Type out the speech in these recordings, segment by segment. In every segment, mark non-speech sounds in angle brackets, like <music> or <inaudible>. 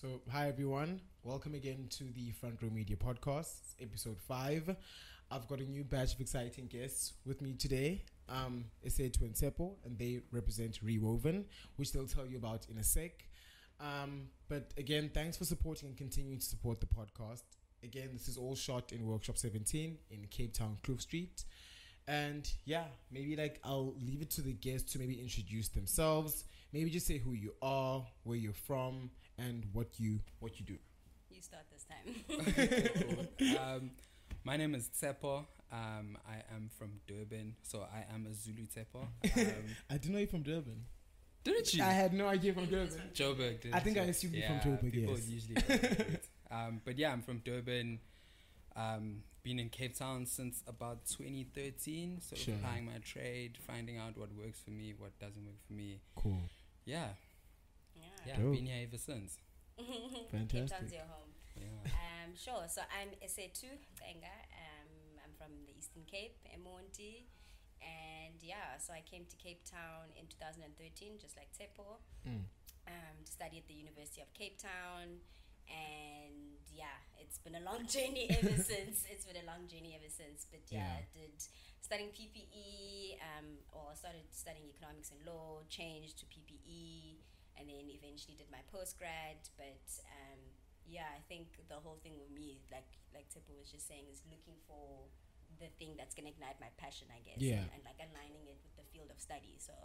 So, hi everyone. Welcome again to the Front Row Media Podcast, episode 5. I've got a new batch of exciting guests with me today. Um, Esethu and Tshepo, and they represent Rewoven, which they'll tell you about in a sec. Um, but again, thanks for supporting and continuing to support the podcast. Again, this is all shot in Workshop 17 in Cape Town, Kloof Street. And yeah, maybe like I'll leave it to the guests to maybe introduce themselves. Maybe just say who you are, where you're from, and what you what you do. You start this time. <laughs> <laughs> cool. um, my name is Tshepo. Um, I am from Durban, so I am a Zulu Tshepo. Um, <laughs> I didn't know you're from Durban. Didn't you? I had no idea from Durban. Joburg. Didn't I think you? I assumed you're from Joburg, People yes. usually. um, but yeah, I'm from Durban. Um, been in Cape Town since about 2013. So Sure. applying my trade, finding out what works for me, what doesn't work for me. Cool. Yeah, yeah. yeah, Dope. been here ever since. <laughs> Cape Town's your home. Yeah. Um, sure. So I'm Esethu Cenga. Um, I'm from the Eastern Cape, Emonti. And yeah, so I came to Cape Town in 2013, just like Tshepo, Mm. um, to study at the University of Cape Town. And yeah, it's been a long <laughs> journey ever <laughs> since. It's been a long journey ever since. But yeah, Yeah. I did studying PPE, um, or started studying economics and law, changed to PPE, and then eventually did my postgrad. But um, yeah, I think the whole thing with me, like like Tshepo was just saying, is looking for the thing that's gonna ignite my passion, I guess. Yeah. And, and like aligning it with the field of study. So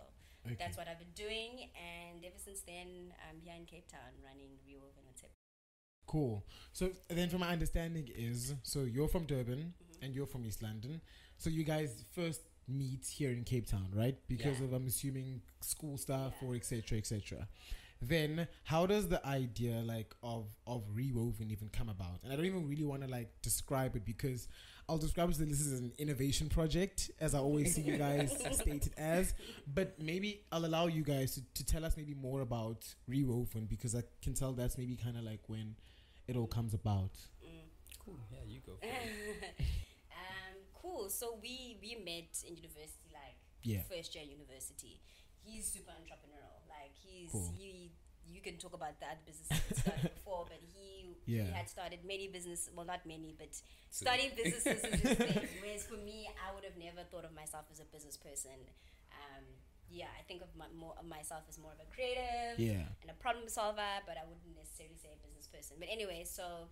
Okay. that's what I've been doing, and ever since then, I'm here in Cape Town running Rewoven with Tshepo. Cool. So then, from my understanding, is so you're from Durban Mhm. and you're from East London. So you guys first meet here in Cape Town, right? Because Yeah. of I'm assuming school stuff Yeah. or etc. etc. Then how does the idea like of of rewoven even come about? And I don't even really want to like describe it because I'll describe it as this is an innovation project, as I always see you guys <laughs> stated as. But maybe I'll allow you guys to, to tell us maybe more about rewoven because I can tell that's maybe kind of like when it all comes about. Mm. Cool. Yeah, you go. <laughs> For it. cool. So we we met in university, like Yeah. first year university. He's super entrepreneurial. Like he's Cool. he. You can talk about the other businesses he started <laughs> before, but he Yeah. he had started many business. Well, not many, but Two. starting <laughs> businesses is his thing. Whereas for me, I would have never thought of myself as a business person. Um, yeah, I think of my, more of myself as more of a creative Yeah. and a problem solver, but I wouldn't necessarily say a business person. But anyway, so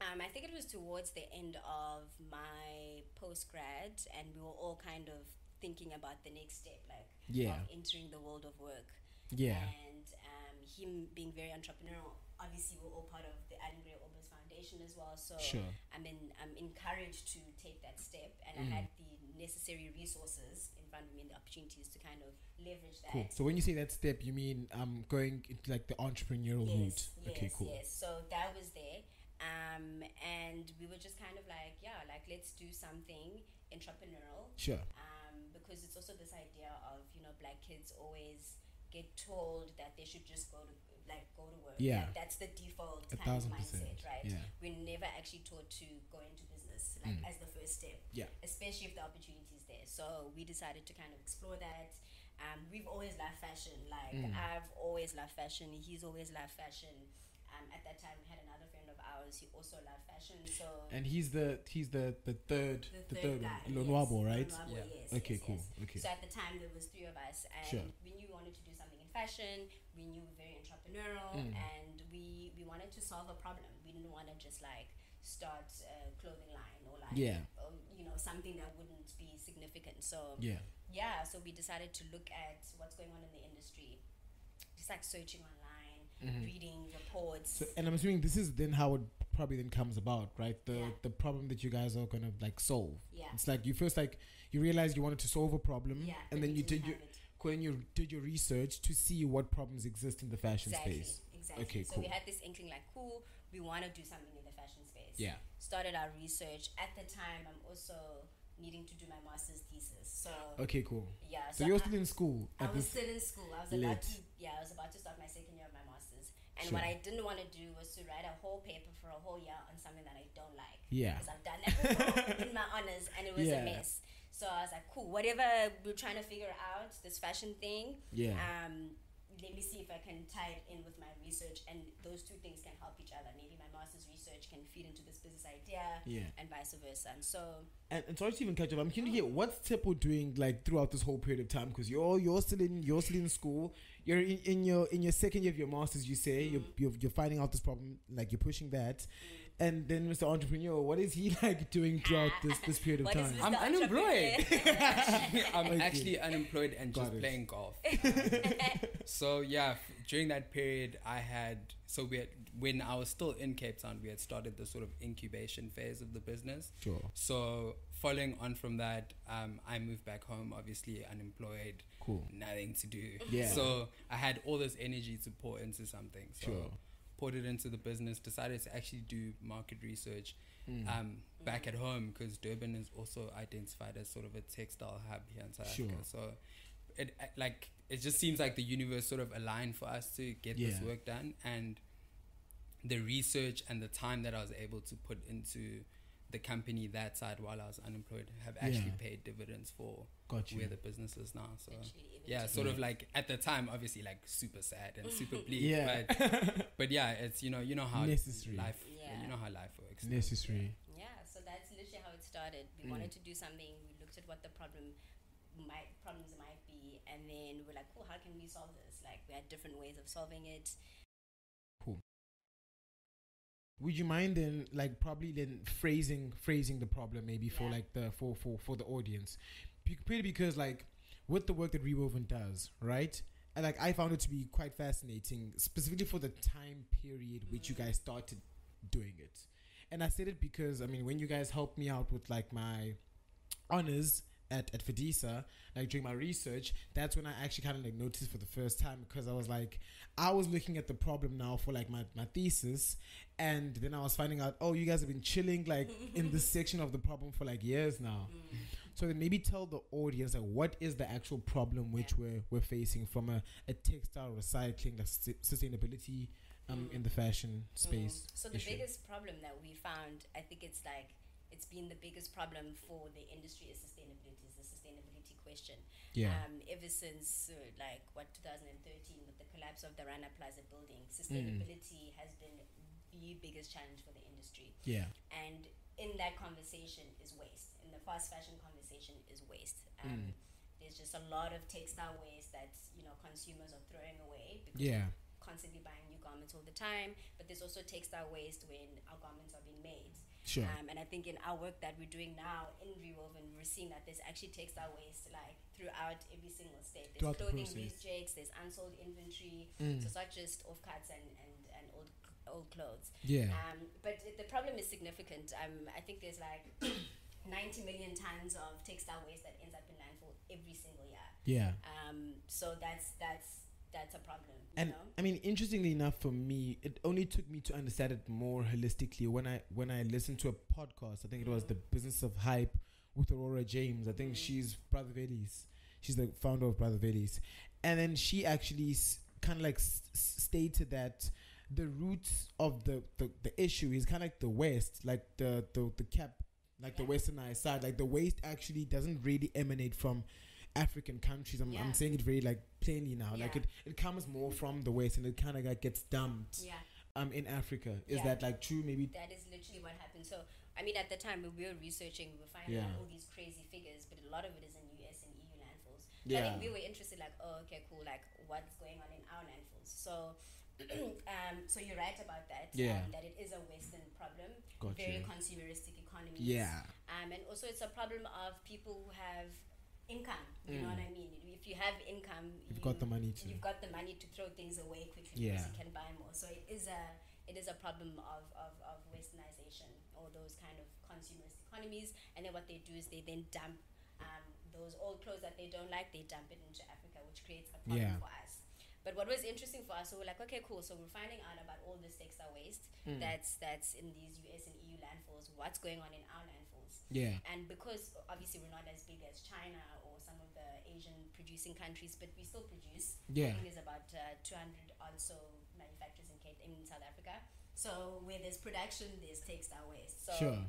um, I think it was towards the end of my post grad, and we were all kind of thinking about the next step, like Yeah. entering the world of work. Yeah. And um, him being very entrepreneurial. Obviously, we're all part of the Allan Gray Foundation as well. So Sure. I'm in, I'm encouraged to take that step, and Mm. I had the necessary resources in front of me and the opportunities to kind of leverage that. Cool. So when you say that step, you mean um going into like the entrepreneurial yes, route. Yes, okay, cool. Yes, so that was there. Um, and we were just kind of like, yeah, like let's do something entrepreneurial. Sure. Um, because it's also this idea of, you know, black kids always get told that they should just go to like go to work. Yeah. Like, that's the default A kind of mindset, percent, right? yeah. We're never actually taught to go into business like Mm. as the first step Yeah. especially if the opportunity is there. So we decided to kind of explore that. Um, we've always loved fashion. Like Mm. I've always loved fashion. He's always loved fashion. Um, at that time, we had another He also loved fashion. So And he's the he's the the third the the third third, guy, one, Lonwabo, yes, right? Yeah. yes, Okay, yes, cool. Okay. So at the time, there was three of us, and Sure. we knew we wanted to do something in fashion. We knew we were very entrepreneurial, Mm. and we we wanted to solve a problem. We didn't want to just like start a clothing line or like Yeah. you know something that wouldn't be significant. So Yeah. yeah, so we decided to look at what's going on in the industry, just like searching online, Mhm. reading reports. So, and I'm assuming this is then how it probably then comes about, right? The Yeah. the problem that you guys are gonna like solve. Yeah. It's like you first like you realize you wanted to solve a problem, yeah, and then you didn't your when you did your research to see what problems exist in the fashion exactly, space. Exactly. Okay, so cool. we had this inkling like, cool, we want to do something in the fashion space. Yeah. Started our research. At the time, I'm also needing to do my master's thesis. So Okay, cool. yeah. So, you're I- still in school I was this. still in school. I was about to yeah, I was about to start my second year of my masters. And Sure. what I didn't want to do was to write a whole paper for a whole year on something that I don't like. Yeah. Because I've done that before in my honors and it was Yeah. a mess. So I was like, cool, whatever we're trying to figure out, this fashion thing. Yeah. Um let me see if I can tie it in with my research, and those two things can help each other. Maybe my master's research can feed into this business idea, Yeah. and vice versa. And so, And, and sorry to even catch up. I'm keen to hear what's Tshepo doing like throughout this whole period of time because you're you're still in you're still in school. You're in, in your in your second year of your masters. You say mm-hmm. you're, you're you're finding out this problem. Like you're pushing that. Mm. And then Mr. Entrepreneur, what is he <laughs> like doing throughout this this period of What is time? this- I'm unemployed. <laughs> <laughs> I'm Okay. actually unemployed and Got just it. playing golf. so yeah, f- during that period, I had so we had when I was still in Cape Town, we had started the sort of incubation phase of the business. Sure. So following on from that, um, I moved back home, obviously unemployed, Cool. nothing to do. Yeah. So I had all this energy to pour into something. So Sure. Poured it into the business. Decided to actually do market research Mm. um, back at home because Durban is also identified as sort of a textile hub here in South Sure. Africa. So it uh, like it just seems like the universe sort of aligned for us to get this work done and the research and the time that I was able to put into the company that side while I was unemployed have actually Yeah. paid dividends for Got you. where the business is now. So Literally, even yeah, sort of like at the time, obviously like super sad and super <laughs> bleak. Yeah. But, <laughs> but yeah, it's you know you know how Necessary. life Yeah. you know how life works. Necessary. Yeah, so that's literally how it started. We Mm. wanted to do something. We looked at what the problem might problems might be, and then we're like, "Cool, how can we solve this?" Like we had different ways of solving it. Cool. Would you mind then, like, probably then phrasing phrasing the problem maybe for like the for for for the audience, Be- purely because like with the work that Rewoven does, right? And like I found it to be quite fascinating, specifically for the time period which you guys started doing it. And I said it because I mean when you guys helped me out with like my honors at, at Fedisa, like during my research, that's when I actually kind of like noticed for the first time because I was like, I was looking at the problem now for like my, my thesis, and then I was finding out, oh, you guys have been chilling like in this <laughs> section of the problem for like years now. Mm. So then maybe tell the audience like what is the actual problem which we're we're facing from a, a textile recycling, like sustainability um Mm. in the fashion Mm. space. So the issue. biggest problem that we found, I think it's like it's been the biggest problem for the industry is sustainability. Is the sustainability question. Yeah. Um, ever since uh, like what 2013 with the collapse of the Rana Plaza building, sustainability has been the biggest challenge for the industry. yeah. And in that conversation is waste. In the fast fashion conversation is waste. Um, Mm. There's just a lot of textile waste that you know consumers are throwing away because Yeah. constantly buying new garments all the time. But there's also textile waste when our garments are being made. Sure. Um, and I think in our work that we're doing now in Rewoven, we're seeing that there's actually textile waste like throughout every single state. There's Throughout clothing process. rejects, there's unsold inventory. Mm. So it's not just offcuts and, and old old clothes. Yeah. Um, but the problem is significant. Um, I think there's like <coughs> 90 million tons of textile waste that ends up in landfill every single year. Yeah. Um, so that's that's that's a problem. You And know? I mean, interestingly enough, for me, it only took me to understand it more holistically when I when I listened to a podcast. I think it was the Business of Hype with Aurora James. I think Mm. she's Brother Vellies. She's the founder of Brother Vellies, and then she actually s- kind of like s- s- stated that the roots of the, the, the issue is kind of like the West, like the the, the cap, like the westernized side. Like the waste actually doesn't really emanate from African countries. I'm, Yeah. I'm saying it very like plainly now. Like it, it comes more from the West and it kind of like gets dumped yeah. um in Africa. Is Yeah. that like true? Maybe That is literally what happened. So, I mean, at the time when we were researching, we were finding Yeah. out all these crazy figures, but a lot of it is in US and EU landfills. So I think we were interested, like, oh, okay, cool, like, what's going on in our landfills? So, <clears throat> um, so you're right about that. Yeah. Um, that it is a Western problem. Got very you. consumeristic economies. Yeah. Um, and also it's a problem of people who have income. You know Mm. what I mean? If you have income, You've you, got the money to. You've got the money to throw things away quickly Yeah. because you can buy more. So it is a it is a problem of, of, of westernization or those kind of consumerist economies. And then what they do is they then dump um, those old clothes that they don't like, they dump it into Africa, which creates a problem Yeah. for us. But what was interesting for us, so we're like, okay, cool. So we're finding out about all this textile waste Mm. that's that's in these US and EU landfills. What's going on in our landfills? Yeah. And because obviously we're not as big as China or some of the Asian producing countries, but we still produce. Yeah. I think there's about uh, 200 also manufacturers in Cape in South Africa. So where there's production, there's textile waste. So Sure.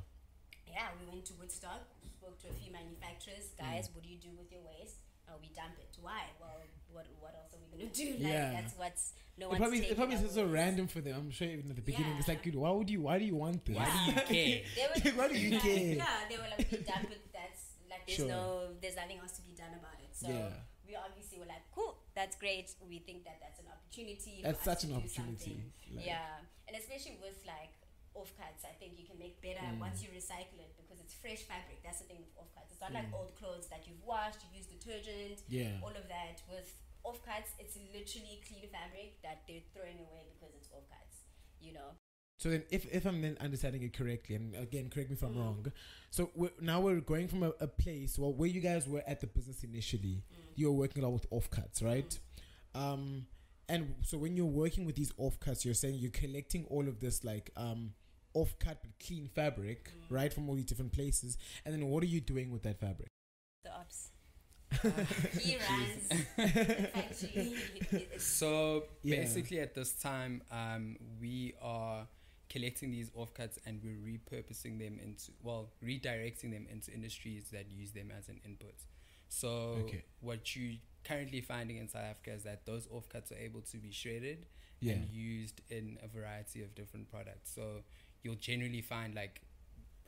yeah, we went to Woodstock, spoke to a few manufacturers. Guys, what do you do with your waste? And oh, we dump it. Why? Well, what what else are we gonna do? Like Yeah. that's what's no It one's probably it probably is so random for them. I'm sure even at the beginning it's like, dude, why would you? Why do you want this? Why do you <laughs> care? Were, Why do you yeah, care? Yeah, they were like, we dump it. That's like there's Sure. no there's nothing else to be done about it. So Yeah. we obviously were like, cool, that's great. We think that that's an opportunity. That's such an opportunity. Like, yeah, and especially with like offcuts, I think you can make better Mm. once you recycle it because it's fresh fabric. That's the thing with offcuts. It's not like Mm. old clothes that you've washed, you've used detergent, Yeah. all of that. With offcuts, it's literally clean fabric that they're throwing away because it's offcuts. You know. So then, if, if I'm then understanding it correctly, and again, correct me if I'm Mm. wrong. So we're, now we're going from a, a place, well, where you guys were at the business initially, Mm. you were working a lot with offcuts, right? Um, and so when you're working with these offcuts, you're saying you're collecting all of this like um, offcut but clean fabric, Mm. right, from all these different places. And then what are you doing with that fabric? The ops. <laughs> he runs <laughs> the factory. So Yeah. basically, at this time, um, we are collecting these offcuts and we're repurposing them into, well, redirecting them into industries that use them as an input. So Okay. what you're currently finding in South Africa is that those offcuts are able to be shredded Yeah. and used in a variety of different products. So you'll generally find like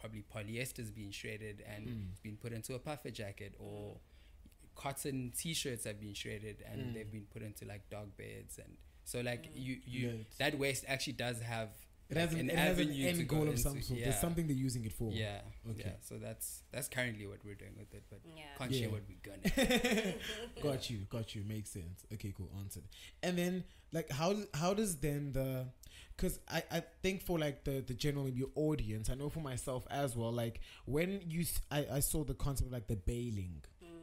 probably polyesters being shredded and Mm. it's been put into a puffer jacket or cotton t-shirts have been shredded and Mm. they've been put into like dog beds and so like Mm. you you Right. that waste actually does have It has like, an, an it has an avenue to end go goal of into, some sort. There's something they're using it for. yeah Okay. yeah so that's that's currently what we're doing with it but yeah. can't Yeah. share what we're gonna <laughs> got you, got you. Makes sense. Okay, cool. Answered. And then, like, how how does then the, because I I think for like the the general maybe audience, I know for myself as well. Like when you I, I saw the concept of like the baling,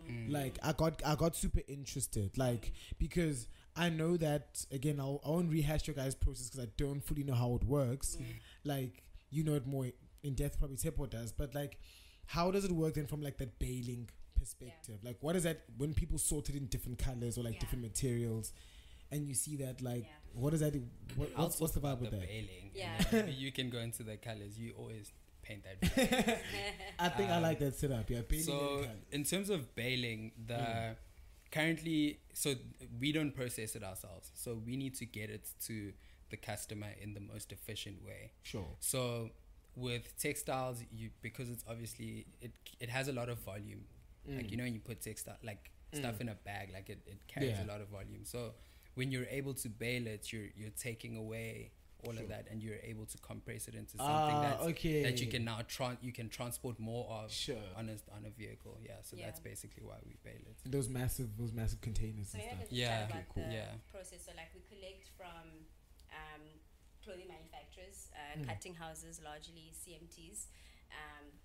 Mm. like I got I got super interested, like because I know that again I'll, I won't rehash your guys' process because I don't fully know how it works. Mm. Like you know it more in depth, probably Tshepo does, but like how does it work then from like that baling perspective? Like what is that when people sort it in different colors or like Yeah. different materials, and you see that like Yeah. what does that? What, what's what's the talk vibe about with that? baling, Yeah. and you can go into the colors you always paint that. <laughs> I think I Um, like that setup. Yeah, baling so in terms of baling the Mm. Currently so we don't process it ourselves so we need to get it to the customer in the most efficient way Sure. so with textiles you because it's obviously it it has a lot of volume like Mm. you know when you put textile like stuff Mm. in a bag like it, it carries Yeah. a lot of volume so when you're able to bale it you're you're taking away all Sure. of that and you're able to compress it into something Ah, that's okay. that you can now tran you can transport more of Sure. on a on a vehicle. Yeah, so Yeah. that's basically why we bale it. Those massive, those massive containers So and yeah, stuff. Yeah. Okay, cool. Yeah. process. So like we collect from um, clothing manufacturers, uh, Mm. cutting houses, largely CMTs,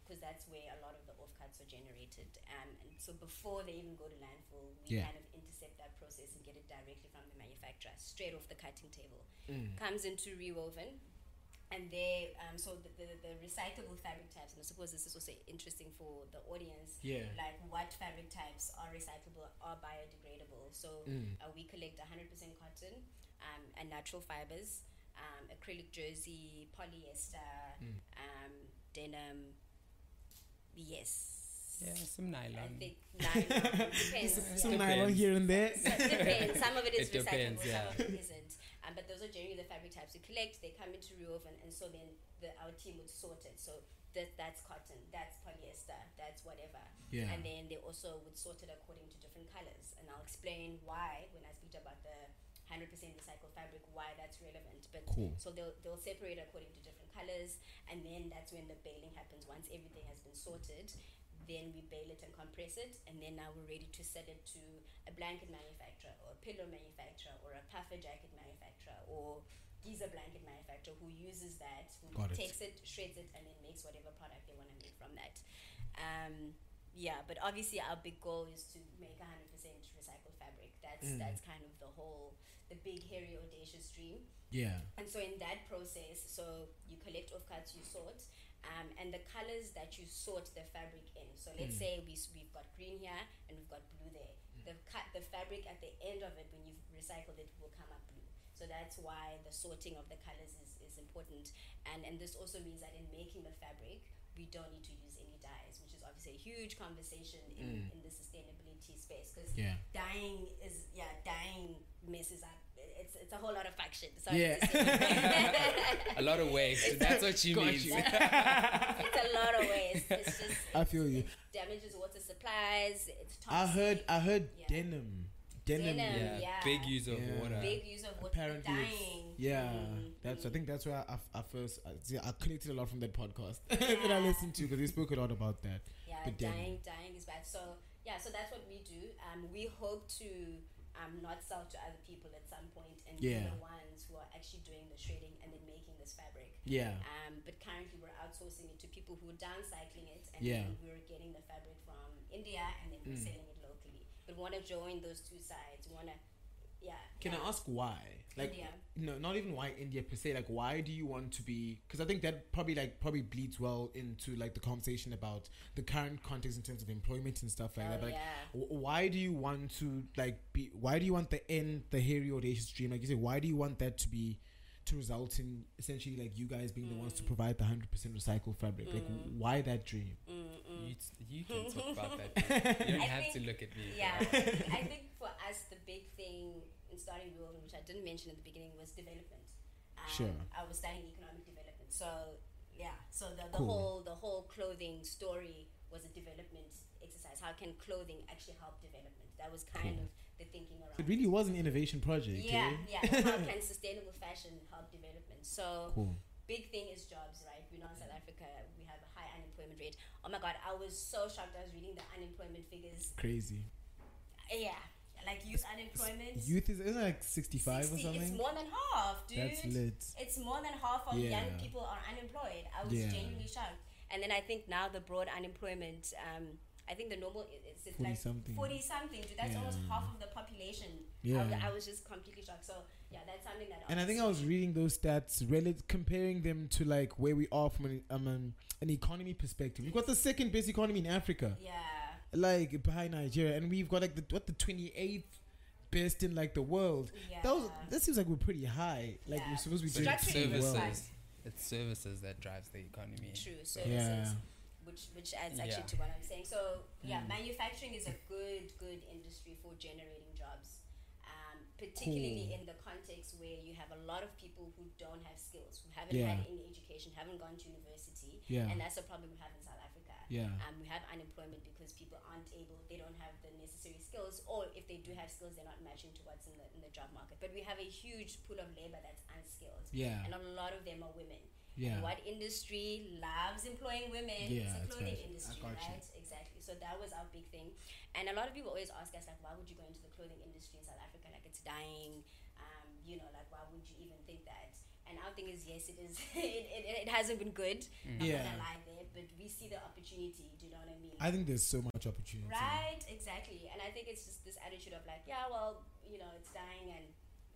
because that's where a lot of the offcuts are generated. Um, and so before they even go to landfill, we Yeah. kind of intercept that process and get it directly from the manufacturer, straight off the cutting table. Mm. Comes into rewoven. And they, um, so the, the, the recyclable fabric types, and I suppose this is also interesting for the audience, Yeah. like what fabric types are recyclable, are biodegradable. So Mm. uh, we collect 100% cotton um, and natural fibers, um, acrylic jersey, polyester, Mm. um, denim. Yes. Yeah, some nylon. I nylon. think nylon <laughs> depends. Some yeah. nylon here and there. So depends. Some of it is It depends, recyclable, yeah. some of it isn't. Um, but those are generally the fabric types we collect. They come into Rewoven, and so then the, our team would sort it. So that that's cotton, that's polyester, that's whatever. Yeah. And then they also would sort it according to different colors. And I'll explain why when I speak about the 100% recycled fabric, why that's relevant. But Cool. so they'll, they'll separate according to different colors. And then that's when the baling happens. Once everything has been sorted, then we bale it and compress it. And then now we're ready to sell it to a blanket manufacturer or a pillow manufacturer or a puffer jacket manufacturer or Giza blanket manufacturer who uses that, who Got it. takes it, shreds it, and then makes whatever product they want to make from that. Um, yeah, but obviously our big goal is to make 100% recycled fabric. That's Mm. that's kind of the whole, the big hairy audacious dream. Yeah. And so in that process, so you collect offcuts, you sort, um, and the colors that you sort the fabric in. So let's Mm. say we, we've got green here and we've got blue there. The cut, the fabric at the end of it, when you've recycled it, will come up blue. So that's why the sorting of the colors is, is important. And and this also means that in making the fabric, we don't need to use any dyes, which is obviously a huge conversation in, Mm. in the sustainability space because Yeah. dyeing is yeah dyeing messes up. It's it's a whole lot of faction. Sorry Yeah. <laughs> A lot of waste. That's what she Got means. you. <laughs> it's a lot of ways. It's <laughs> just I feel you. it damages water supplies. It's toxic. I heard I heard Yeah. denim. Denim. Denim. Yeah. Yeah. Big use of Yeah. water. big use of water Apparently, it's- dyeing. yeah, Mm, that's. I think that's where I, I first I, see, I connected a lot from that podcast <laughs> that I listened to because we spoke a lot about that. Yeah, But then- dying, dying is bad. So yeah, so that's what we do. Um, we hope to um not sell to other people at some point and Yeah. be the ones who are actually doing the shredding and then making this fabric. Yeah, Um, but currently we're outsourcing it to people who are downcycling it, and Yeah. then we're getting the fabric from India, and then we're Mm. selling it locally. But want to join those two sides. Want to, yeah. Can yeah. I ask why? Like, India. no, not even why India per se. Like, why do you want to be? Because I think that probably like probably bleeds well into like the conversation about the current context in terms of employment and stuff like Oh, that. But, like, yeah. wh- why do you want to like be? Why do you want the end, the hairy audacious dream? Like you said, why do you want that to be? To result in essentially like you guys being the ones to Mm. provide the hundred percent recycled fabric. Like, Mm. why that dream? Mm, mm. You, t- you can <laughs> talk about that. <laughs> You don't I have to look at me. Yeah, I think for us the big thing in starting Rewoven, which I didn't mention at the beginning, was development. Um, Sure. I was studying economic development, so yeah. So the, the Cool. whole the whole clothing story was a development exercise. How can clothing actually help development? That was kind Cool. of the thinking around. It really was an innovation project. yeah, eh? yeah. How can <laughs> sustainable fashion help development? So Cool. big thing is jobs, right? We know in South Africa we have a high unemployment rate. Oh my God, I was so shocked. I was reading the unemployment figures. Crazy. Yeah, like youth unemployment. Youth is isn't like sixty five or something. It's more than half, dude. That's lit. It's more than half of Yeah. young people are unemployed. I was Yeah. genuinely shocked. And then I think now the broad unemployment, um, I think the normal i- is it's 40 like something. forty something. Dude, that's almost half of the population. Yeah. I was, I was just completely shocked. So yeah, that's something that. And I think I was reading those stats, rel- comparing them to like where we are from an, um, an, an economy perspective. We've got the second best economy in Africa, Yeah. like behind Nigeria, and we've got like the what the twenty eighth best in like the world. Yeah. That was that seems like we're pretty high. Like Yeah. we're supposed to be So doing it's Structurally, pretty well. services. It's services that drives the economy. True services. Yeah. Which, which adds actually Yeah. to what I'm saying. So yeah, Mm. manufacturing is a good good industry for generating jobs, um, particularly Cool. in the context where you have a lot of people who don't have skills, who haven't Yeah. had any education, haven't gone to university, Yeah. and that's a problem we have in South Africa. Yeah. Um, we have unemployment because people aren't able, they don't have the necessary skills, or if they do have skills, they're not matching to what's in the in the job market. But we have a huge pool of labor that's unskilled, Yeah. and a lot of them are women. Yeah. What industry loves employing women? Yeah, it's the it's clothing industry, got you. right? Exactly. So that was our big thing. And a lot of people always ask us like, why would you go into the clothing industry in South Africa? Like it's dying. Um, you know, like why would you even think that? And our thing is, yes, it is. <laughs> it, it, it hasn't been good. Not Yeah. gonna lie there, but we see the opportunity. Do you know what I mean? I think there's so much opportunity. Right, exactly. And I think it's just this attitude of like, yeah, well, you know, it's dying and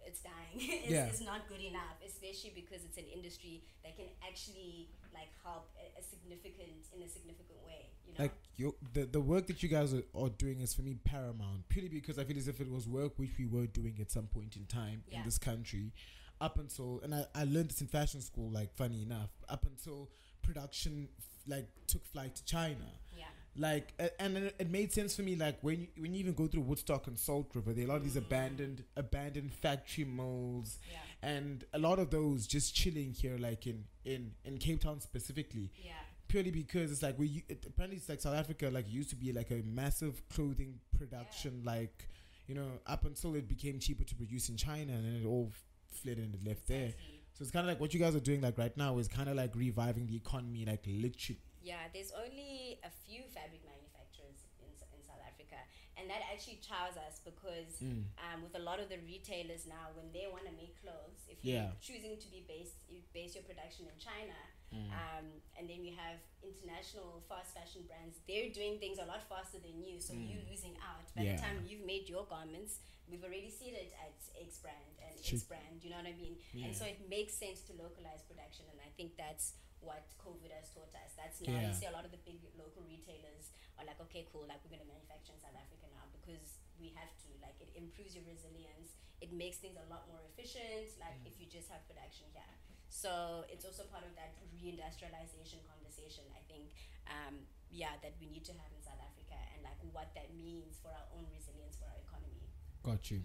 it's dying. <laughs> it's, Yeah. it's not good enough, especially because it's an industry that can actually like help a, a significant in a significant way. You know, Like your the, the work that you guys are, are doing is for me paramount purely because I feel as if it was work which we were doing at some point in time Yeah. in this country up until and I, I learned this in fashion school like funny enough up until production f- like took flight to China yeah, like and it made sense for me like when you, when you even go through Woodstock and Salt River there are a lot of these Mm. abandoned abandoned factory molds yeah, and a lot of those just chilling here like in in in Cape Town specifically. Yeah, purely because it's like we it, apparently it's like South Africa like used to be like a massive clothing production like you know up until it became cheaper to produce in China and then it all fled and it left there. So it's kind of like what you guys are doing like right now is kind of like reviving the economy like literally Yeah, there's only a few fabric manufacturers in, in South Africa, and that actually chows us because Mm. um, with a lot of the retailers now, when they want to make clothes, if Yeah. you're choosing to be based, you base your production in China, Mm. um, and then you have international fast fashion brands, they're doing things a lot faster than you, so you're losing out. By Mm. Yeah. the time you've made your garments, we've already seen it at X brand and True. X brand, you know what I mean? Yeah. And so it makes sense to localize production, and I think that's what COVID has taught us. That's now Yeah. you see a lot of the big local retailers are like, okay, cool, like we're gonna manufacture in South Africa now because we have to. Like it improves your resilience. It makes things a lot more efficient. Like if you just have production here. So it's also part of that reindustrialization conversation. I think, um, yeah, that we need to have in South Africa and like what that means for our own resilience for our economy. Got you.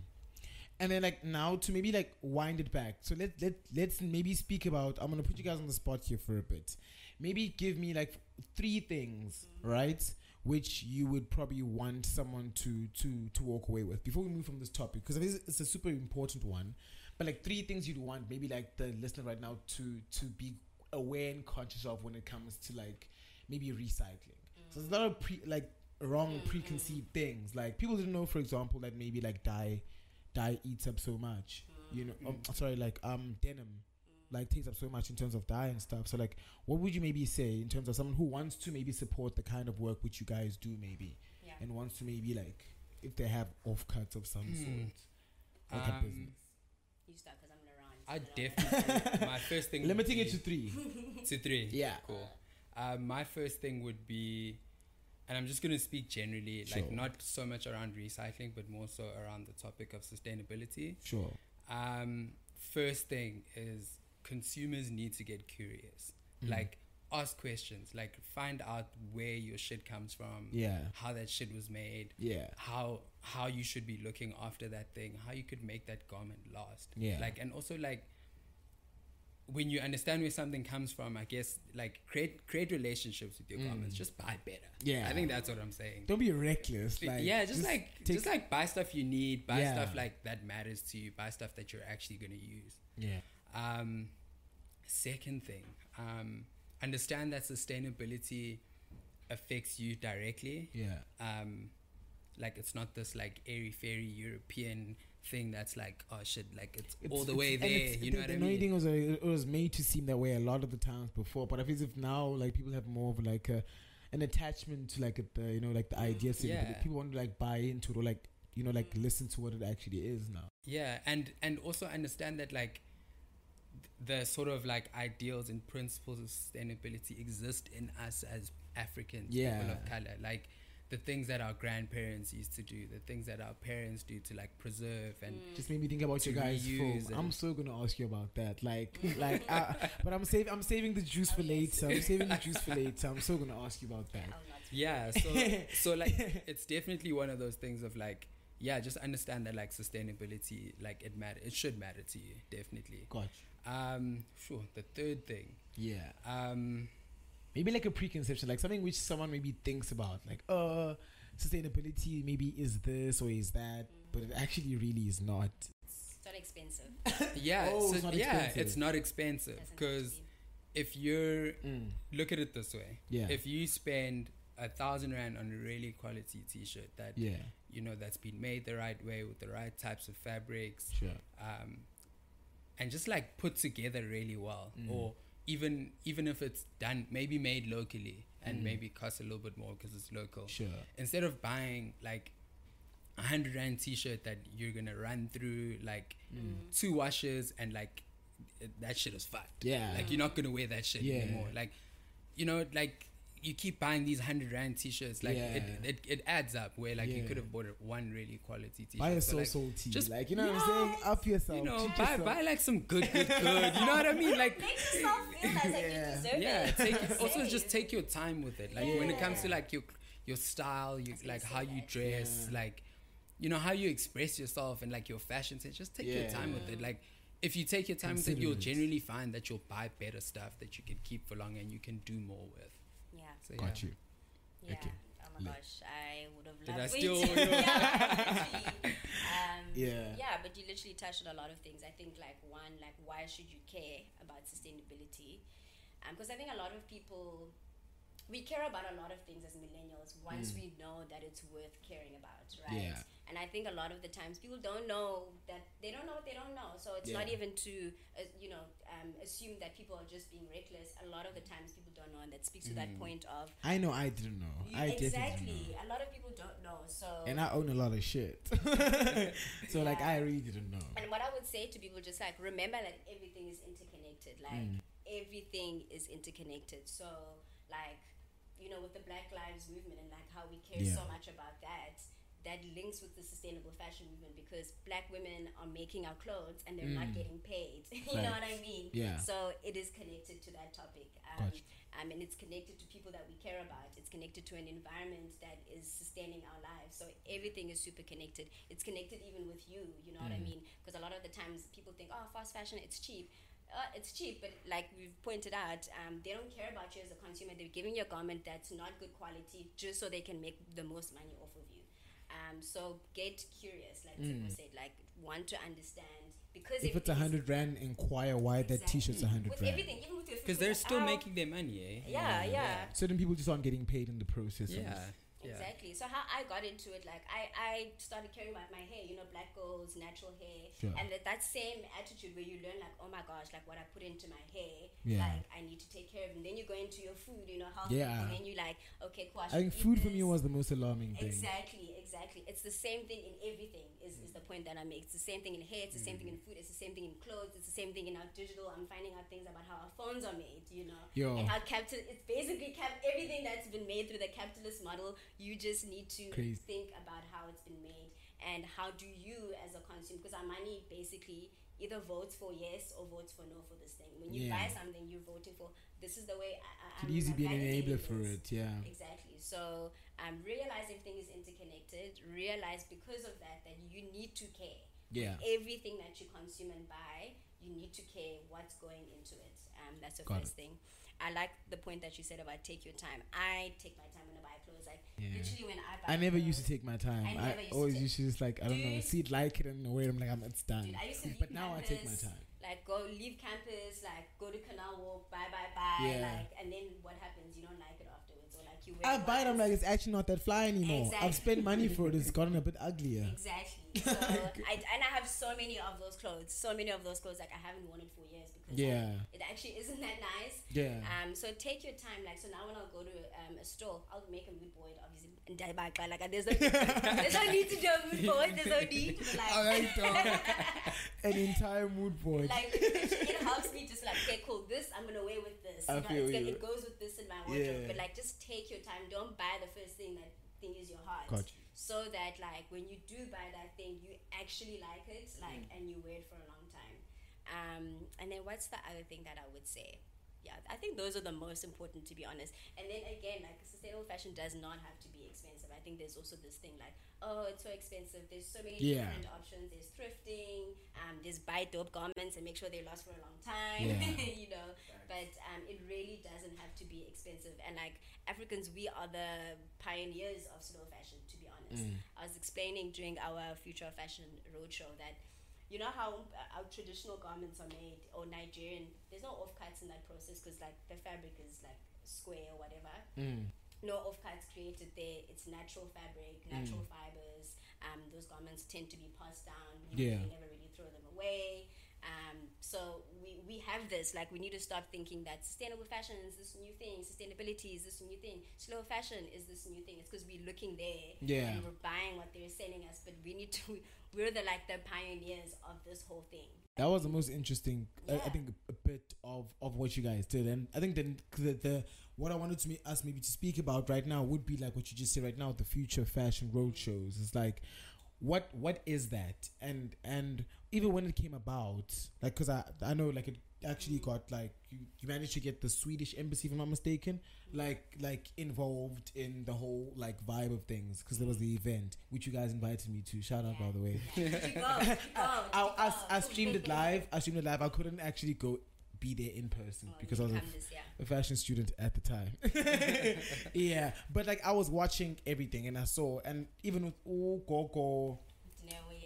And then like now to maybe like wind it back. So let let let's maybe speak about. I'm gonna put you guys on the spot here for a bit. Maybe give me like three things, right? Which you would probably want someone to to to walk away with before we move from this topic because it's a super important one. But like three things you'd want maybe like the listener right now to to be aware and conscious of when it comes to like maybe recycling. So there's a lot of pre like wrong mm-hmm. preconceived things. Like people didn't know, for example, that maybe like dye dye eats up so much. You know, um, sorry, like um denim like takes up so much in terms of dye and stuff. So like, what would you maybe say in terms of someone who wants to maybe support the kind of work which you guys do, maybe, Yeah. and wants to maybe like if they have offcuts of some Hmm. sort, like a Um, business. You start because I'm gonna run. I so don't- definitely <laughs> my first thing would Limiting it to three. <laughs> to three. Yeah. Cool. Uh, my first thing would be, and I'm just going to speak generally, Sure. like not so much around recycling, but more so around the topic of sustainability. Sure. Um, first thing is consumers need to get curious. Mm. Like, ask questions. Like, find out where your shit comes from, Yeah. how that shit was made, Yeah. how how you should be looking after that thing, how you could make that garment last. Yeah. Like and also like when you understand where something comes from, I guess like create create relationships with your Mm. garments. Just buy better. Yeah. I think that's what I'm saying. Don't be reckless. Like, yeah, just, like take- just like buy stuff you need, buy Yeah. stuff like that matters to you, buy stuff that you're actually gonna use. yeah. Um, second thing, um, understand that sustainability affects you directly Yeah. um like it's not this like airy fairy european thing that's like oh shit like it's, all the way there it's- you the, know what the i mean thing was uh, it was made to seem that way a lot of the times before, but I feel as if now like people have more of like a, an attachment to like the you know like the idea. Yeah. People want to like buy into it or like you know like listen to what it actually is now. yeah and and also understand that like the sort of like ideals and principles of sustainability exist in us as africans people of color like the things that our grandparents used to do the things that our parents do to like preserve and Just made me think about To your guys' phone. I'm and- so gonna ask you about that. Like, <laughs> like, uh, but I'm saving. I'm saving the juice for Oh, later. I'm saving the juice for later. I'm so gonna ask you about that. <laughs> Yeah so <laughs> so like it's definitely one of those things of like yeah just understand that like sustainability like it matter it should matter to you definitely Gotcha. um sure the third thing Yeah. um maybe like a preconception, like something which someone maybe thinks about, like, uh, sustainability maybe is this or is that, but it actually really is not. It's not expensive. <laughs> yeah Oh, so it's not yeah expensive. it's not expensive Doesn't have to because if you're Mm. look at it this way Yeah. if you spend a thousand rand on a really quality t-shirt that yeah. you know that's been made the right way with the right types of fabrics Sure. um, and just like put together really well Mm. or even even if it's done maybe made locally and Mm. maybe costs a little bit more because it's local Sure. instead of buying like a hundred rand t-shirt that you're gonna run through like Mm. two washes and like that shit is fucked Yeah. like you're not gonna wear that shit Yeah. anymore like you know like you keep buying these hundred rand t-shirts like it, Yeah. it, it adds up where like you could have bought one really quality t-shirt Buy a So, so like, salty. just- like you know what I'm saying? Up yourself. you know, buy yourself. buy like some good, good, good. You know what I mean? Like, Make yourself feel like, like <laughs> Yeah. you deserve yeah. it. Take Just also just take your time with it. Like when it comes to like your your style, you like say how you dress, Yeah. like you know how you express yourself and like your fashion sense. Just take your Yeah. time with it. Like if you take your time with it, you'll generally find that you'll buy better stuff that you can keep for longer and you can do more with. Yeah, So yeah. Got you. yeah. Okay. Oh my Lit. gosh, I would have Did loved I it. steal <laughs> yeah. <laughs> Um, Yeah. Yeah, but you literally touched on a lot of things. I think like one, like why should you care about sustainability? Because I think a lot of people we care about a lot of things as millennials once Mm. we know that it's worth caring about, right? Yeah. And I think a lot of the times people don't know that they don't know what they don't know. So it's not even to, uh, you know, um, assume that people are just being reckless. A lot of the times people don't know, and that speaks to that Mm. point of I know I didn't know. I exactly. know. A lot of people don't know. So And I own a lot of shit. <laughs> so like I really didn't know. And what I would say to people, just like remember that everything is interconnected. Like Mm. everything is interconnected. So like, you know, with the Black Lives Movement and like how we care Yeah. so much about that, that links with the sustainable fashion movement because black women are making our clothes and they're not Mm. getting paid. <laughs> you know what I mean? Yeah. So it is connected to that topic. Um, Gotcha. um, and it's connected to people that we care about. It's connected to an environment that is sustaining our lives. So everything is super connected. It's connected even with you. You know what I Mm. mean? Because a lot of the times people think, oh, fast fashion, it's cheap. Uh, it's cheap, but like we've pointed out, um, they don't care about you as a consumer. They're giving you a garment that's not good quality just so they can make the most money off of you. Um, so get curious, like Mm. Tshepo said, like want to understand because If it's a hundred rand, inquire why that T-shirt's a hundred rand. everything, even with your Because they're still oh, making their money, eh? Yeah, yeah. Certain people just aren't getting paid in the process. of Yeah. Yeah. Exactly. So how I got into it, like I, I started caring about my hair, you know, black girls, natural hair, Sure. and that, that same attitude where you learn like, oh my gosh, like what I put into my hair, Yeah. like I need to take care of. And then you go into your food, you know, healthy, Yeah. and then you like, okay, cool. I, I think food for me was the most alarming thing. Exactly, exactly. It's the same thing in everything. Is, is the point that I make? It's the same thing in hair. It's the same thing in mm. food. It's the same thing in clothes. It's the same thing in our digital. I'm finding out things about how our phones are made. You know, Yo. and how capital. It's basically cap- everything that's been made through the capitalist model. You just need to Crazy. think about how it's been made and how do you as a consumer because our money basically either votes for yes or votes for no for this thing. When you Yeah. buy something, you're voting for. This is the way I, Could easily be an enabler for it. Yeah. Exactly. So um, realize everything is interconnected. Realize because of that that you need to care. Yeah. Everything that you consume and buy, you need to care what's going into it. Um, that's the Got first thing. I like the point that you said about take your time. I take my time when I buy clothes. Like Yeah. literally when I buy. I never used to take my time. I used always used to just like I don't know, see it, like it, and wear. I'm like, I'm, it's done. Dude, I used to leave but now I take my time. Like go leave campus, like go to Canal Walk, buy, buy, buy, Yeah. like, and then what happens? You don't like it afterwards, or like you. I buy it. I'm like, it's actually not that fly anymore. I've spent money for it. It's gotten a bit uglier. Exactly. <laughs> So <laughs> I, and I have so many of those clothes, so many of those clothes like I haven't worn it for years because like, Yeah. it actually <laughs> isn't that nice. Yeah. Um, so take your time. Like so now when I'll go to um, a store, I'll make a mood board obviously and die back like there's no there's no need to do a mood board. There's no need to like. An entire mood board. Like it, helps me just like okay cool this I'm gonna wear with this I you know, feel you. it goes with this in my wardrobe Yeah. but like just take your time don't buy the first thing that thing is your heart Got you. So that like when you do buy that thing you actually like it like Mm. and you wear it for a long time um, and then what's the other thing that I would say yeah I think those are the most important to be honest. And then again like sustainable fashion does not have to be expensive. I think there's also this thing like oh it's so expensive. There's so many Yeah. different options. There's thrifting um, there's buy dope garments and make sure they last for a long time Yeah. <laughs> you know. But um, it really doesn't have to be expensive. And like africans we are the pioneers of slow fashion to be honest. Mm. i was explaining during our future fashion roadshow that you know how uh, our traditional garments are made or nigerian there's no offcuts in that process because like the fabric is like square or whatever Mm. no offcuts created there. It's natural fabric, natural fibers. Um, those garments tend to be passed down. You Yeah. Never really throw them away. Um, so we, we have this, like we need to start thinking that sustainable fashion is this new thing, sustainability is this new thing, slow fashion is this new thing. It's because we're looking there Yeah. and we're buying what they're selling us, but we need to, <laughs> we're the like the pioneers of this whole thing. That was the most interesting, I, I think, a bit of, of what you guys did, and I think then the, the what I wanted to me, us maybe to speak about right now would be like what you just said right now, the future fashion road shows. It's like, what what is that, and and even when it came about, like, cause I I know like it actually got like you, you managed to get the Swedish embassy, if I'm not mistaken, like like involved in the whole like vibe of things, because there was the event which you guys invited me to. Shout out by the way. Yeah. <laughs> Did you go? <laughs> Oh, did you go? I, I? I streamed it live. I streamed it live. I couldn't actually go be there in person Oh, because I was a, this a fashion student at the time. <laughs> yeah, but like I was watching everything and I saw, and even with oh go go, No, yeah.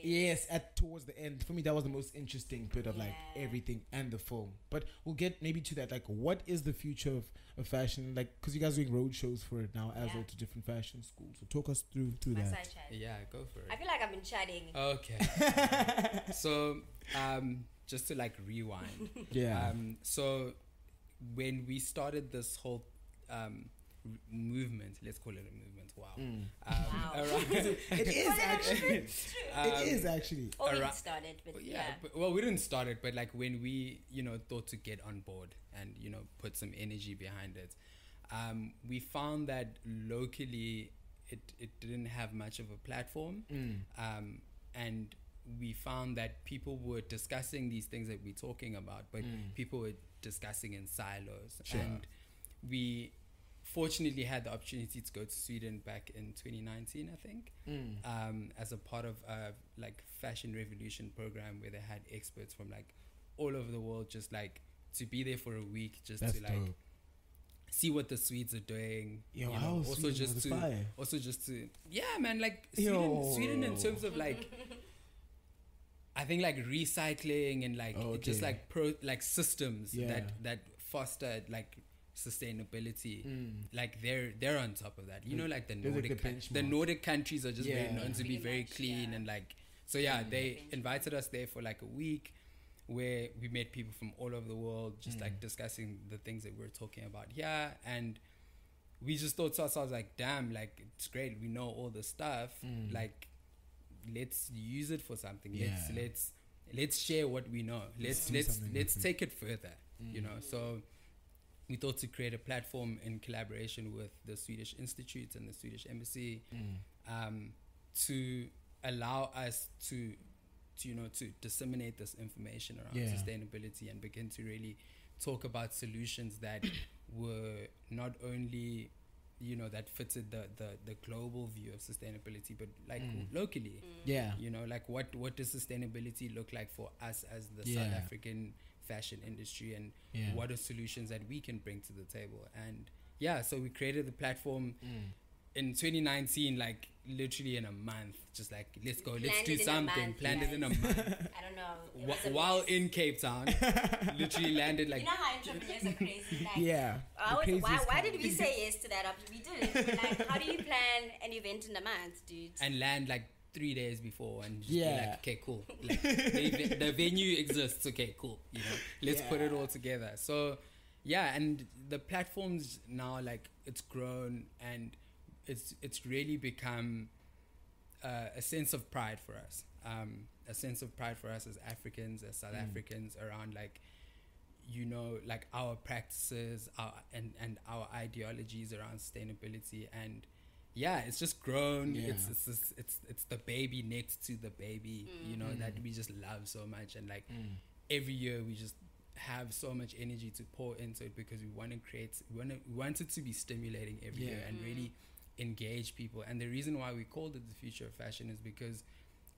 Yes, at towards the end for me that was the most interesting bit of like everything and the film. But we'll get maybe to that. Like, what is the future of, of fashion? Like, because you guys are doing road shows for it now as Yeah. well to different fashion schools. So talk us through through My that. side chat. Yeah, go for it. I feel like I've been chatting. Okay. <laughs> so, um, just to like rewind. Yeah. Um, so when we started this whole um, r- movement, let's call it a movement. Wow. Mm. Um, <laughs> Wow. <laughs> around- It is <laughs> actually. Um, it is actually. Or we Alright. started, but But yeah. yeah, but, well, we didn't start it, but like when we, you know, thought to get on board and you know put some energy behind it, um, we found that locally it it didn't have much of a platform, Mm. um, and we found that people were discussing these things that we're talking about, but Mm. people were discussing in silos, Sure. and we fortunately had the opportunity to go to Sweden back in 2019, I think Mm. um, as a part of a like fashion revolution program where they had experts from like all over the world just like to be there for a week just That's to like dope. see what the Swedes are doing. Yo, you know, also Sweden just to fire. also just to yeah man like Sweden, Yo. Sweden in terms of like <laughs> I think like recycling and like just Okay. like pro like systems Yeah. that that foster like sustainability Mm. like they're they're on top of that. You know, like the They're like Nordic the the. Nordic countries are just Yeah. very known to be very much, clean yeah. and like so yeah, Mm. they invited us there for like a week where we met people from all over the world just Mm. like discussing the things that we're talking about here and we just thought to ourselves like damn like it's great we know all the stuff Mm. like let's use it for something Yeah. let's let's let's share what we know let's do let's let's take it further you Mm. know so we thought to create a platform in collaboration with the Swedish Institute and the Swedish Embassy Mm. um, to allow us to, to, you know, to disseminate this information around Yeah. sustainability and begin to really talk about solutions that <coughs> were not only, you know, that fitted the, the, the global view of sustainability, but like Mm. locally. Yeah. You know, like what what does sustainability look like for us as the South African fashion industry, and Yeah. what are solutions that we can bring to the table? And yeah, so we created the platform Mm. in 2019, like literally in a month. Just like let's go, let's Planned do it in a something. month, Planned it in a month. <laughs> I don't know. Wh- while mess. in Cape Town, <laughs> literally landed like you know how entrepreneurs are crazy. <laughs> Like, Yeah. Was- why, why did we say yes to that? op- We did. it. Like, how do you plan an event in a month, dude? and land like three days before and just Yeah. be like, okay, cool. Like, the, the venue exists. Okay, cool. You know, let's put it all together. So, yeah, and the platforms now like it's grown and it's it's really become uh, a sense of pride for us. Um, a sense of pride for us as Africans, as South Mm. Africans, around like you know like our practices our and and our ideologies around sustainability and yeah it's just grown Yeah. it's it's just, it's it's the baby next to the baby you know that Mm. we just love so much and like Mm. every year we just have so much energy to pour into it because we want to create we want to we want it to be stimulating every year Yeah. and really engage people and the reason why we called it the future of fashion is because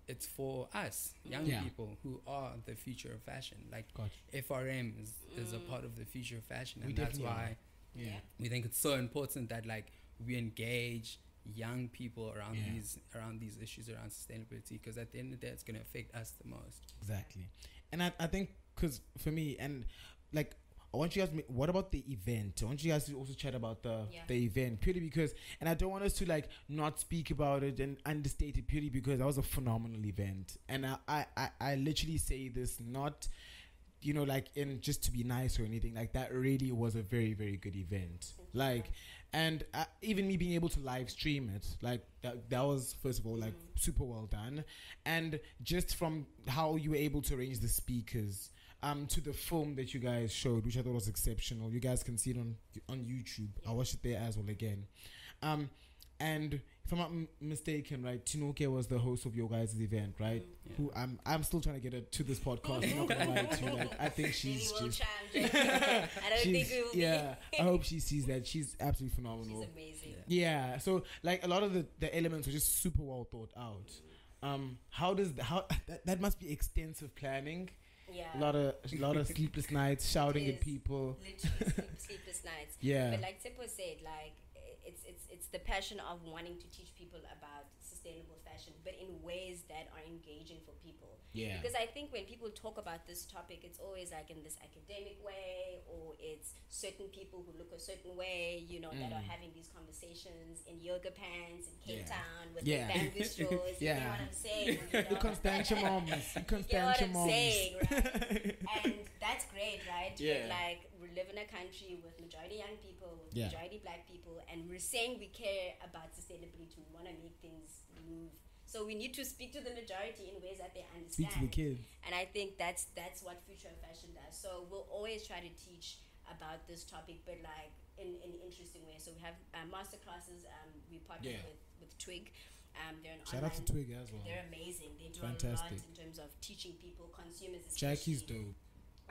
it's for us young Yeah. people who are the future of fashion like Gotcha. FRM is, is a part of the future of fashion, We and that's definitely why Yeah. we think it's so important that like we engage young people around Yeah. these around these issues around sustainability because at the end of the day, it's going to affect us the most. Exactly. And I, I think because for me and like I want you guys. to- What about the event? I want you guys to also chat about the Yeah. the event purely because, and I don't want us to like not speak about it and understate it purely because that was a phenomenal event. And I I, I, I literally say this not, you know, like in just to be nice or anything like that. Really was a very very good event. Like, and uh, even me being able to live stream it, like that that was first of all like super well done, and just from how you were able to arrange the speakers um to the film that you guys showed, which I thought was exceptional. You guys can see it on on YouTube. I watched it there as well again. Um, and if I'm not m- mistaken, right, Tinuke was the host of your guys' event, right? Yeah. Who I'm I'm still trying to get her to this podcast. I'm not gonna lie to you. Like I think <laughs> she's we'll just try. I'm joking. I don't she's think we will yeah. I hope she sees that. <laughs> She's absolutely phenomenal. She's amazing. Yeah. So like a lot of the, the elements were just super well thought out. Um, how does the, how <laughs> that, that must be extensive planning. Yeah. A lot of a lot of sleepless nights, shouting at people. Literally sleep, sleepless nights. Yeah. But like Tshepo said, like i- it's it's it's the passion of wanting to teach people about sustainable fashion, but in ways that are engaging for people. Yeah. Because I think when people talk about this topic, it's always like in this academic way, or it's certain people who look a certain way, you know, that are Mm. having these conversations in yoga pants in Cape Yeah. Town with Yeah. the bamboo <laughs> straws. <laughs> <laughs> You know what I'm saying? You know? Constantia moms. You You know what I'm moms. saying, right? and that's great, right? Yeah. But like we live in a country with majority young people, with Yeah. majority black people, and we're saying we care about sustainability. We want to make things move. So we need to speak to the majority in ways that they understand. Speak to the kids. And I think that's that's what future of fashion does. So we'll always try to teach about this topic, but like in in interesting ways. So we have uh, master classes. Um, we partner Yeah. with with Twyg. Um, they're an Shout out to. Twyg as well. They're amazing. They do a lot in terms of teaching people, consumers. Jackie's especially, dope.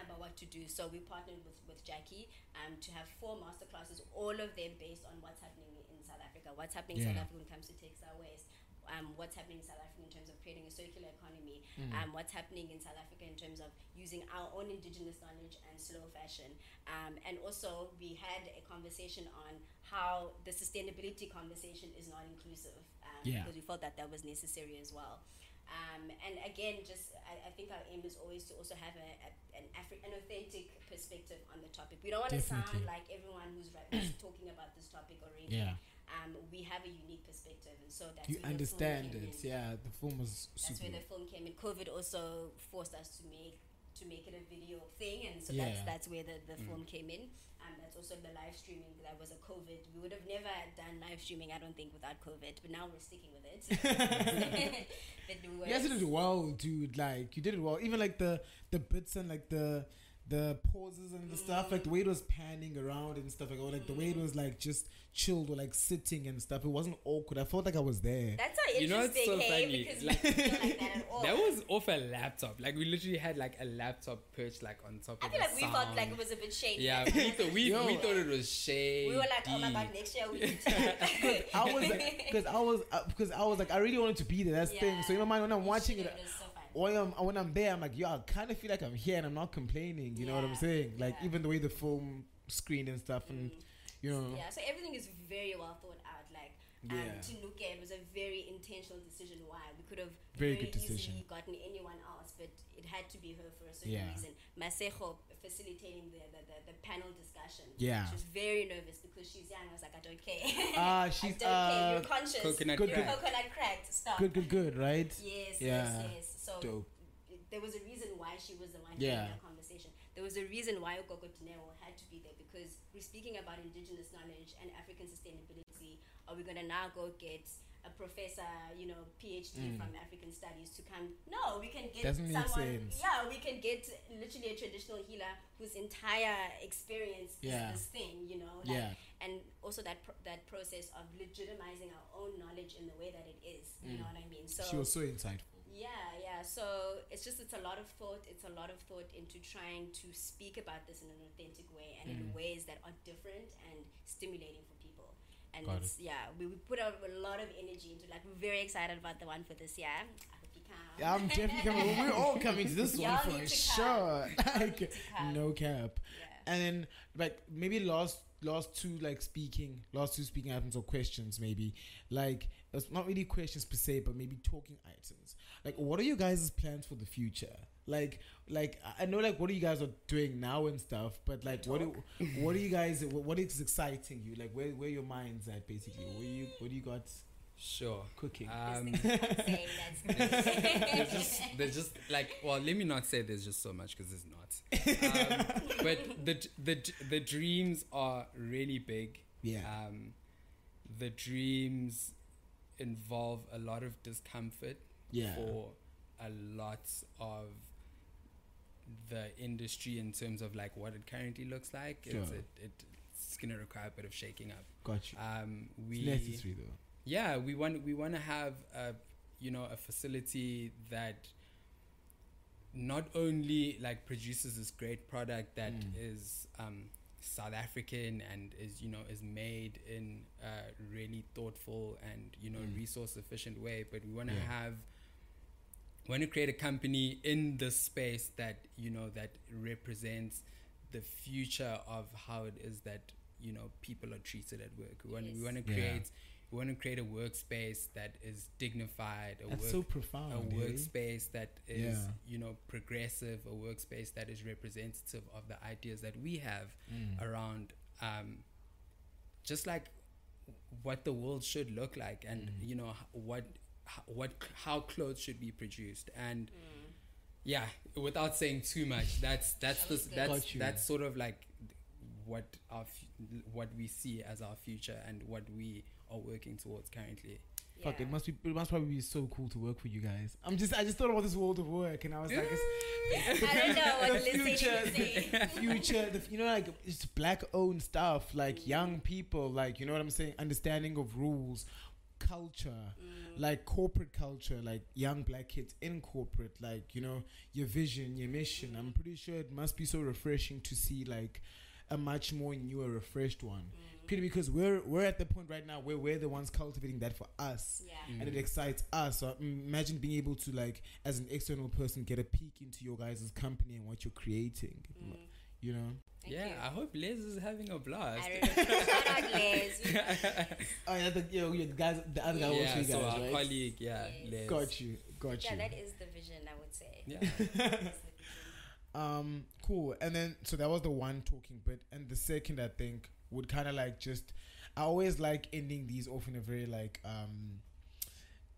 About what to do. So we partnered with, with Jackie um, to have four master classes, all of them based on what's happening in South Africa, what's happening in South Africa when it comes to textile waste, um, what's happening in South Africa in terms of creating a circular economy, Mm. um, what's happening in South Africa in terms of using our own indigenous knowledge and slow fashion. Um, and also, we had a conversation on how the sustainability conversation is not inclusive um, Yeah. because we felt that that was necessary as well. Um, and again, just I, I think our aim is always to also have a, a, an Afri- an authentic perspective on the topic. We don't want to sound like everyone who's, right, who's talking about this topic already. Yeah. Um, we have a unique perspective, and so that's You where the film understand came it. in. Yeah, the film was That's super. where the film came in. COVID also forced us to make to make it a video thing, and so Yeah. that's that's where the, the Mm. film came in. Um, that's also the live streaming. That was a COVID. We would have never done live streaming, I don't think, without COVID. But now we're sticking with it. <laughs> <laughs> but it You guys did works. it well, dude. Like you did it well. Even like the the bits and like the the pauses and the stuff, like the way it was panning around and stuff, like or like the way it was like just chilled or like sitting and stuff. It wasn't awkward. I felt like I was there. That's how You know, it's interesting, so hey, funny, because like- feel like that at <laughs> all. That was off a laptop. Like we literally had like a laptop perched like on top I of feel the like we felt like it was a bit shady. Yeah, we thought we, Yo. <laughs> we thought it was shady. we were like, oh my god, next year we need to. I was <laughs> because I was because uh, I was like I really wanted to be there. That's the thing. So in my mind when I'm watching it, was so fun. When I'm when I'm there, I'm like, yo, I kind of feel like I'm here and I'm not complaining. You know what I'm saying? Like yeah. even the way the film screened and stuff, and Mm. you know, Yeah, so everything is very well thought out. Like um, Yeah. Tinuke, it was a very intentional decision. Why we could have Very good decision. easily gotten anyone else, but it had to be her for a certain Yeah. reason. Masejo facilitating the, the, the, the panel discussion. Yeah. she was very nervous because she's young. I was like, I don't care. Ah, <laughs> I she's don't care. uh, You're conscious. Coconut Good, You're good. coconut cracked. Stop. good, good, good, right? Yes, Yeah. yes, yes. So Dope. there was a reason why she was the one Yeah. having that conversation. There was a reason why Gogo Dineo had to be there because we're speaking about indigenous knowledge and African sustainability. Are we gonna now go get a professor, you know, PhD Mm. from African studies to come? No, we can get Doesn't someone. Yeah, we can get literally a traditional healer whose entire experience Yeah. is this thing, you know. Like, Yeah. and also that pro- that process of legitimizing our own knowledge in the way that it is. You Mm. know what I mean? So she was so insightful. Yeah, yeah. So it's just it's a lot of thought. It's a lot of thought into trying to speak about this in an authentic way and Mm. in ways that are different and stimulating for people. And Got it's yeah, we, we put a, a lot of energy into like we're very excited about the one for this year. I hope you come. Yeah, I'm definitely coming. We're all coming to this <laughs> one for sure. <laughs> Like, need to come. no cap. Yeah. And then like maybe last last two like speaking last two speaking items or questions maybe like it's not really questions per se but maybe talking items like what are you guys' plans for the future? Like like I- I know like what are you guys are doing now and stuff but like what do, what are you guys what what is exciting you? Like where where your mind's at basically? What you what do you got Sure. cooking? Um, There's things I'm saying that's there's just there's just like well let me not say there's just so much because there's not. Um, <laughs> but the the the dreams are really big. Yeah. Um, the dreams involve a lot of discomfort yeah for a lot of the industry in terms of like what it currently looks like it's, Sure. it, it, it's gonna require a bit of shaking up got you um, we it's necessary though yeah we want we want to have a you know a facility that not only like produces this great product that is Mm. um, South African and is you know is made in a really thoughtful and you know Mm. resource efficient way but we want to Yeah. have want to create a company in this space that you know that represents the future of how it is that you know people are treated at work we want we want to Yeah. create we want to create a workspace that is dignified a that's work so profound a eh? workspace that is Yeah. you know progressive a workspace that is representative of the ideas that we have Mm. around um, just like what the world should look like and Mm. you know what h- what how clothes should be produced and Mm. yeah without saying too much that's that's the, that's Got you. that's sort of like what our what we see as our future and what we are working towards currently Fuck, it must be. It must probably be so cool to work for you guys. I'm just. I just thought about this world of work, and I was like, it's, <laughs> I don't know what <laughs> the the future, future. the <laughs> future. The, you know, like it's black-owned stuff, like young people, like you know what I'm saying, understanding of rules, culture, like corporate culture, like young black kids in corporate, like you know your vision, your mission. I'm pretty sure it must be so refreshing to see like a much more newer, refreshed one. Purely because we're we're at the point right now where we're the ones cultivating that for us Yeah. and it excites us. So mm, imagine being able to like, as an external person, get a peek into your guys' company and what you're creating. Mm. You know? Thank yeah, you. I hope Les is having a blast. I don't know. Shout out Les. <laughs> <laughs> Oh yeah, the, you guys, the other guy works yeah, for you guys, so our right? colleague, yeah, Yes. Les. Got you, got Yeah, you. Yeah, that is the vision, I would say. Yeah. That is the vision. <laughs> Um, cool. And then so that was the one talking bit, and the second I think would kind of like just. I always like ending these off in a very like um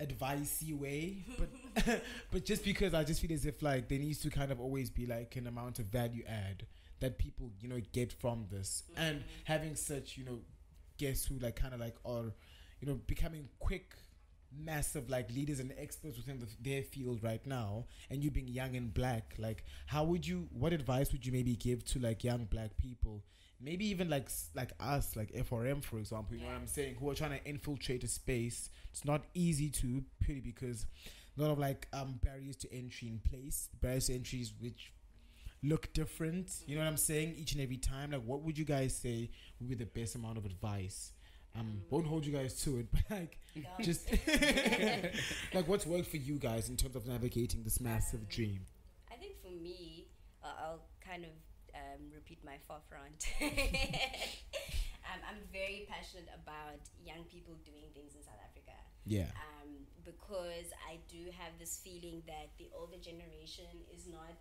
advicey way, but but just because I just feel as if like there needs to kind of always be like an amount of value add that people you know get from this, and having such you know guests who like kind of like are you know becoming quick massive like leaders and experts within the, their field right now and you being young and black like how would you what advice would you maybe give to like young black people? Maybe even like like us like FRM for example you know what I'm saying who are trying to infiltrate a space. It's not easy to purely because a lot of like um barriers to entry in place barriers to entries which look different you know what I'm saying each and every time like what would you guys say would be the best amount of advice um won't hold you guys to it <laughs> but like Yeah. just <laughs> like what's worked for you guys in terms of navigating this massive dream I think for me, uh, I'll kind of um, repeat my forefront. <laughs> um, I'm very passionate about young people doing things in South Africa. yeah um, because I do have this feeling that the older generation is not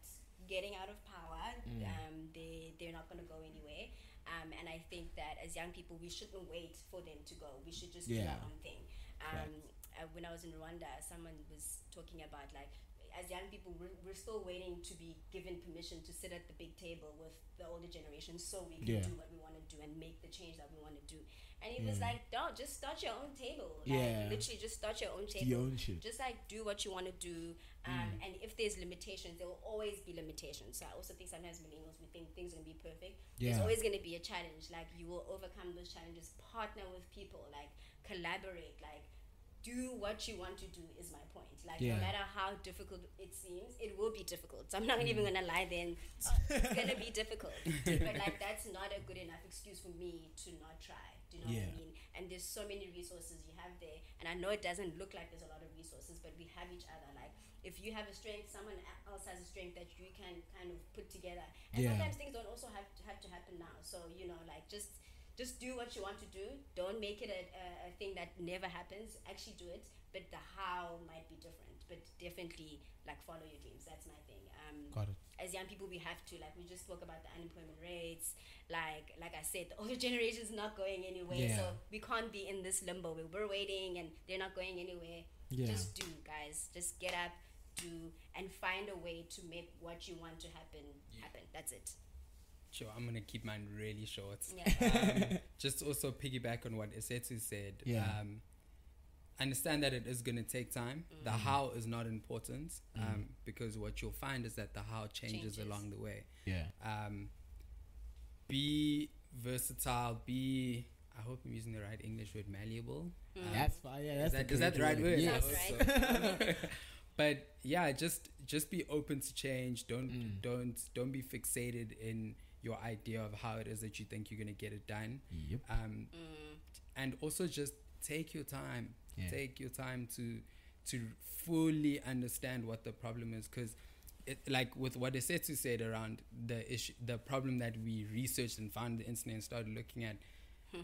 getting out of power. Mm. Um, they they're not going to go anywhere. Um, and I think that as young people, we shouldn't wait for them to go. We should just do Yeah. our own thing. Um, uh, when I was in Rwanda, someone was talking about like, as young people, we're, we're still waiting to be given permission to sit at the big table with the older generation so we can Yeah. do what we want to do and make the change that we want to do. And he was Mm. like, don't just start your own table. Like, Yeah. literally just start your own table your own shit just like do what you want to do um, and if there's limitations there will always be limitations so i also think sometimes millennials we think things are going to be perfect there's Yeah. always going to be a challenge like you will overcome those challenges partner with people like collaborate like do what you want to do is my point like Yeah. no matter how difficult it seems it will be difficult so i'm not Mm. even going to lie then oh, <laughs> it's going to be difficult but like that's not a good enough excuse for me to not try do you know what i mean? And there's so many resources you have there. And i know it doesn't look like there's a lot of resources but we have each other. Like if you have a strength someone else has a strength that you can kind of put together. And Yeah. sometimes things don't also have to have to happen now. So you know like just just do what you want to do. Don't make it a, a, a thing that never happens. Actually do it but the how might be different. But definitely like follow your dreams. That's my thing. Um got it as young people we have to like we just spoke about the unemployment rates. Like like i said the older <laughs> generation is not going anywhere. Yeah. so we can't be in this limbo where we're waiting and they're not going anywhere. Yeah. Just do guys. Just get up do and find a way to make what you want to happen happen. That's it. Sure, I'm gonna keep mine really short. yeah. <laughs> Um, just also piggyback on what Esethu said. Yeah. Um, understand that it is going to take time. The how is not important um, because what you'll find is that the how changes, Changes. along the way. yeah Um, be versatile. Be I hope I'm using the right English word. Malleable. Um, that's fine yeah that's is that, the that the right word? yes. Sounds Also. <laughs> but yeah, just just be open to change. Don't Mm. don't don't be fixated in your idea of how it is that you think you're gonna get it done. yep Um, mm, and also just take your time. Yeah. Take your time to to fully understand what the problem is, because. It, like with what Esethu said to said around the issue, the problem that we researched and found the internet and started looking at,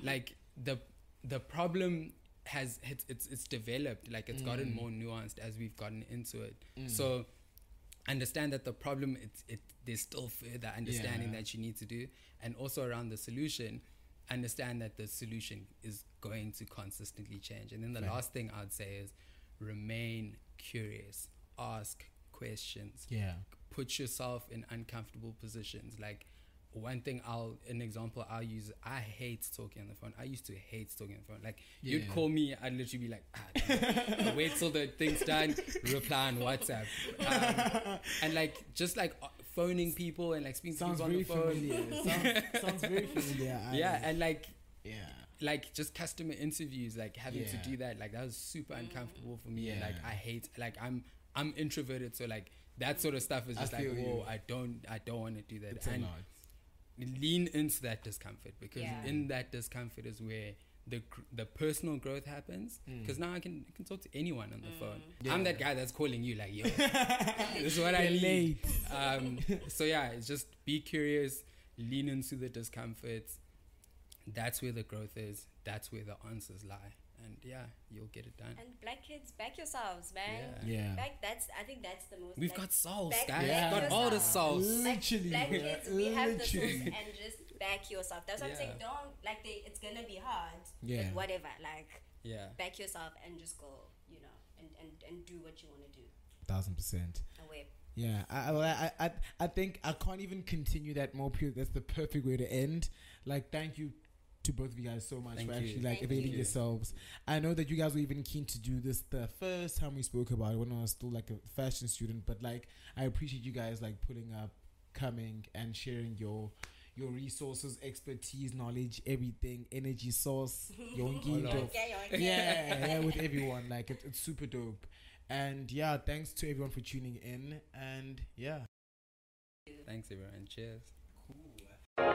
like the the problem has it's it's, it's developed like it's gotten Mm. more nuanced as we've gotten into it Mm. so understand that the problem it's it there's still further understanding Yeah. that you need to do and also around the solution understand that the solution is going to consistently change. And then the last thing i'd say is remain curious ask questions yeah. put yourself in uncomfortable positions. Like one thing I'll an example I'll use I hate talking on the phone. I used to hate talking on the phone. Like you'd call me, I'd literally be like, ah, <laughs> wait till the thing's done, reply on WhatsApp, <laughs> um, and like just like phoning people and like speaking Sounds to people on the phone. familiar. <laughs> sounds, sounds very familiar. I- Yeah, and like yeah. like just customer interviews, like having Yeah. to do that, like that was super uncomfortable for me. And like I hate, like I'm I'm introverted, so like that sort of stuff is just like whoa, you. I don't I don't want to do that. It's a and lot. lean into that discomfort because Yeah. in that discomfort is where the the personal growth happens. Mm. Because now I can I can talk to anyone on the phone. Yeah. I'm that guy that's calling you like yo, <laughs> this is what I need. Um, so yeah, it's just be curious, lean into the discomfort. That's where the growth is. That's where the answers lie. And yeah, you'll get it done. And black kids, back yourselves, man. Yeah. Yeah. Back. That's. I think that's the most. We've like, got souls, back- guys. back We've got all the souls. like, Literally, black bro. kids, we have the souls, and just back yourself. That's what I'm saying. Don't like they. It's gonna be hard. Yeah. But whatever. Like Yeah. back yourself and just go. You know, and and and do what you want to do. Thousand percent. Away. Yeah, I, I, I, I, I think I can't even continue that more pure. That's the perfect way to end. Like, thank you to both of you guys so much Thank for you. actually like Thank availing you. yourselves. I know that you guys were even keen to do this the first time we spoke about it when I was still like a fashion student, but like I appreciate you guys like pulling up, coming and sharing your your resources, expertise, knowledge, everything, energy source, <laughs> your All engagement of- Okay, okay. yeah, yeah, with everyone. Like it, it's super dope. And yeah, thanks to everyone for tuning in. And yeah. Thanks, everyone. Cheers. Cool.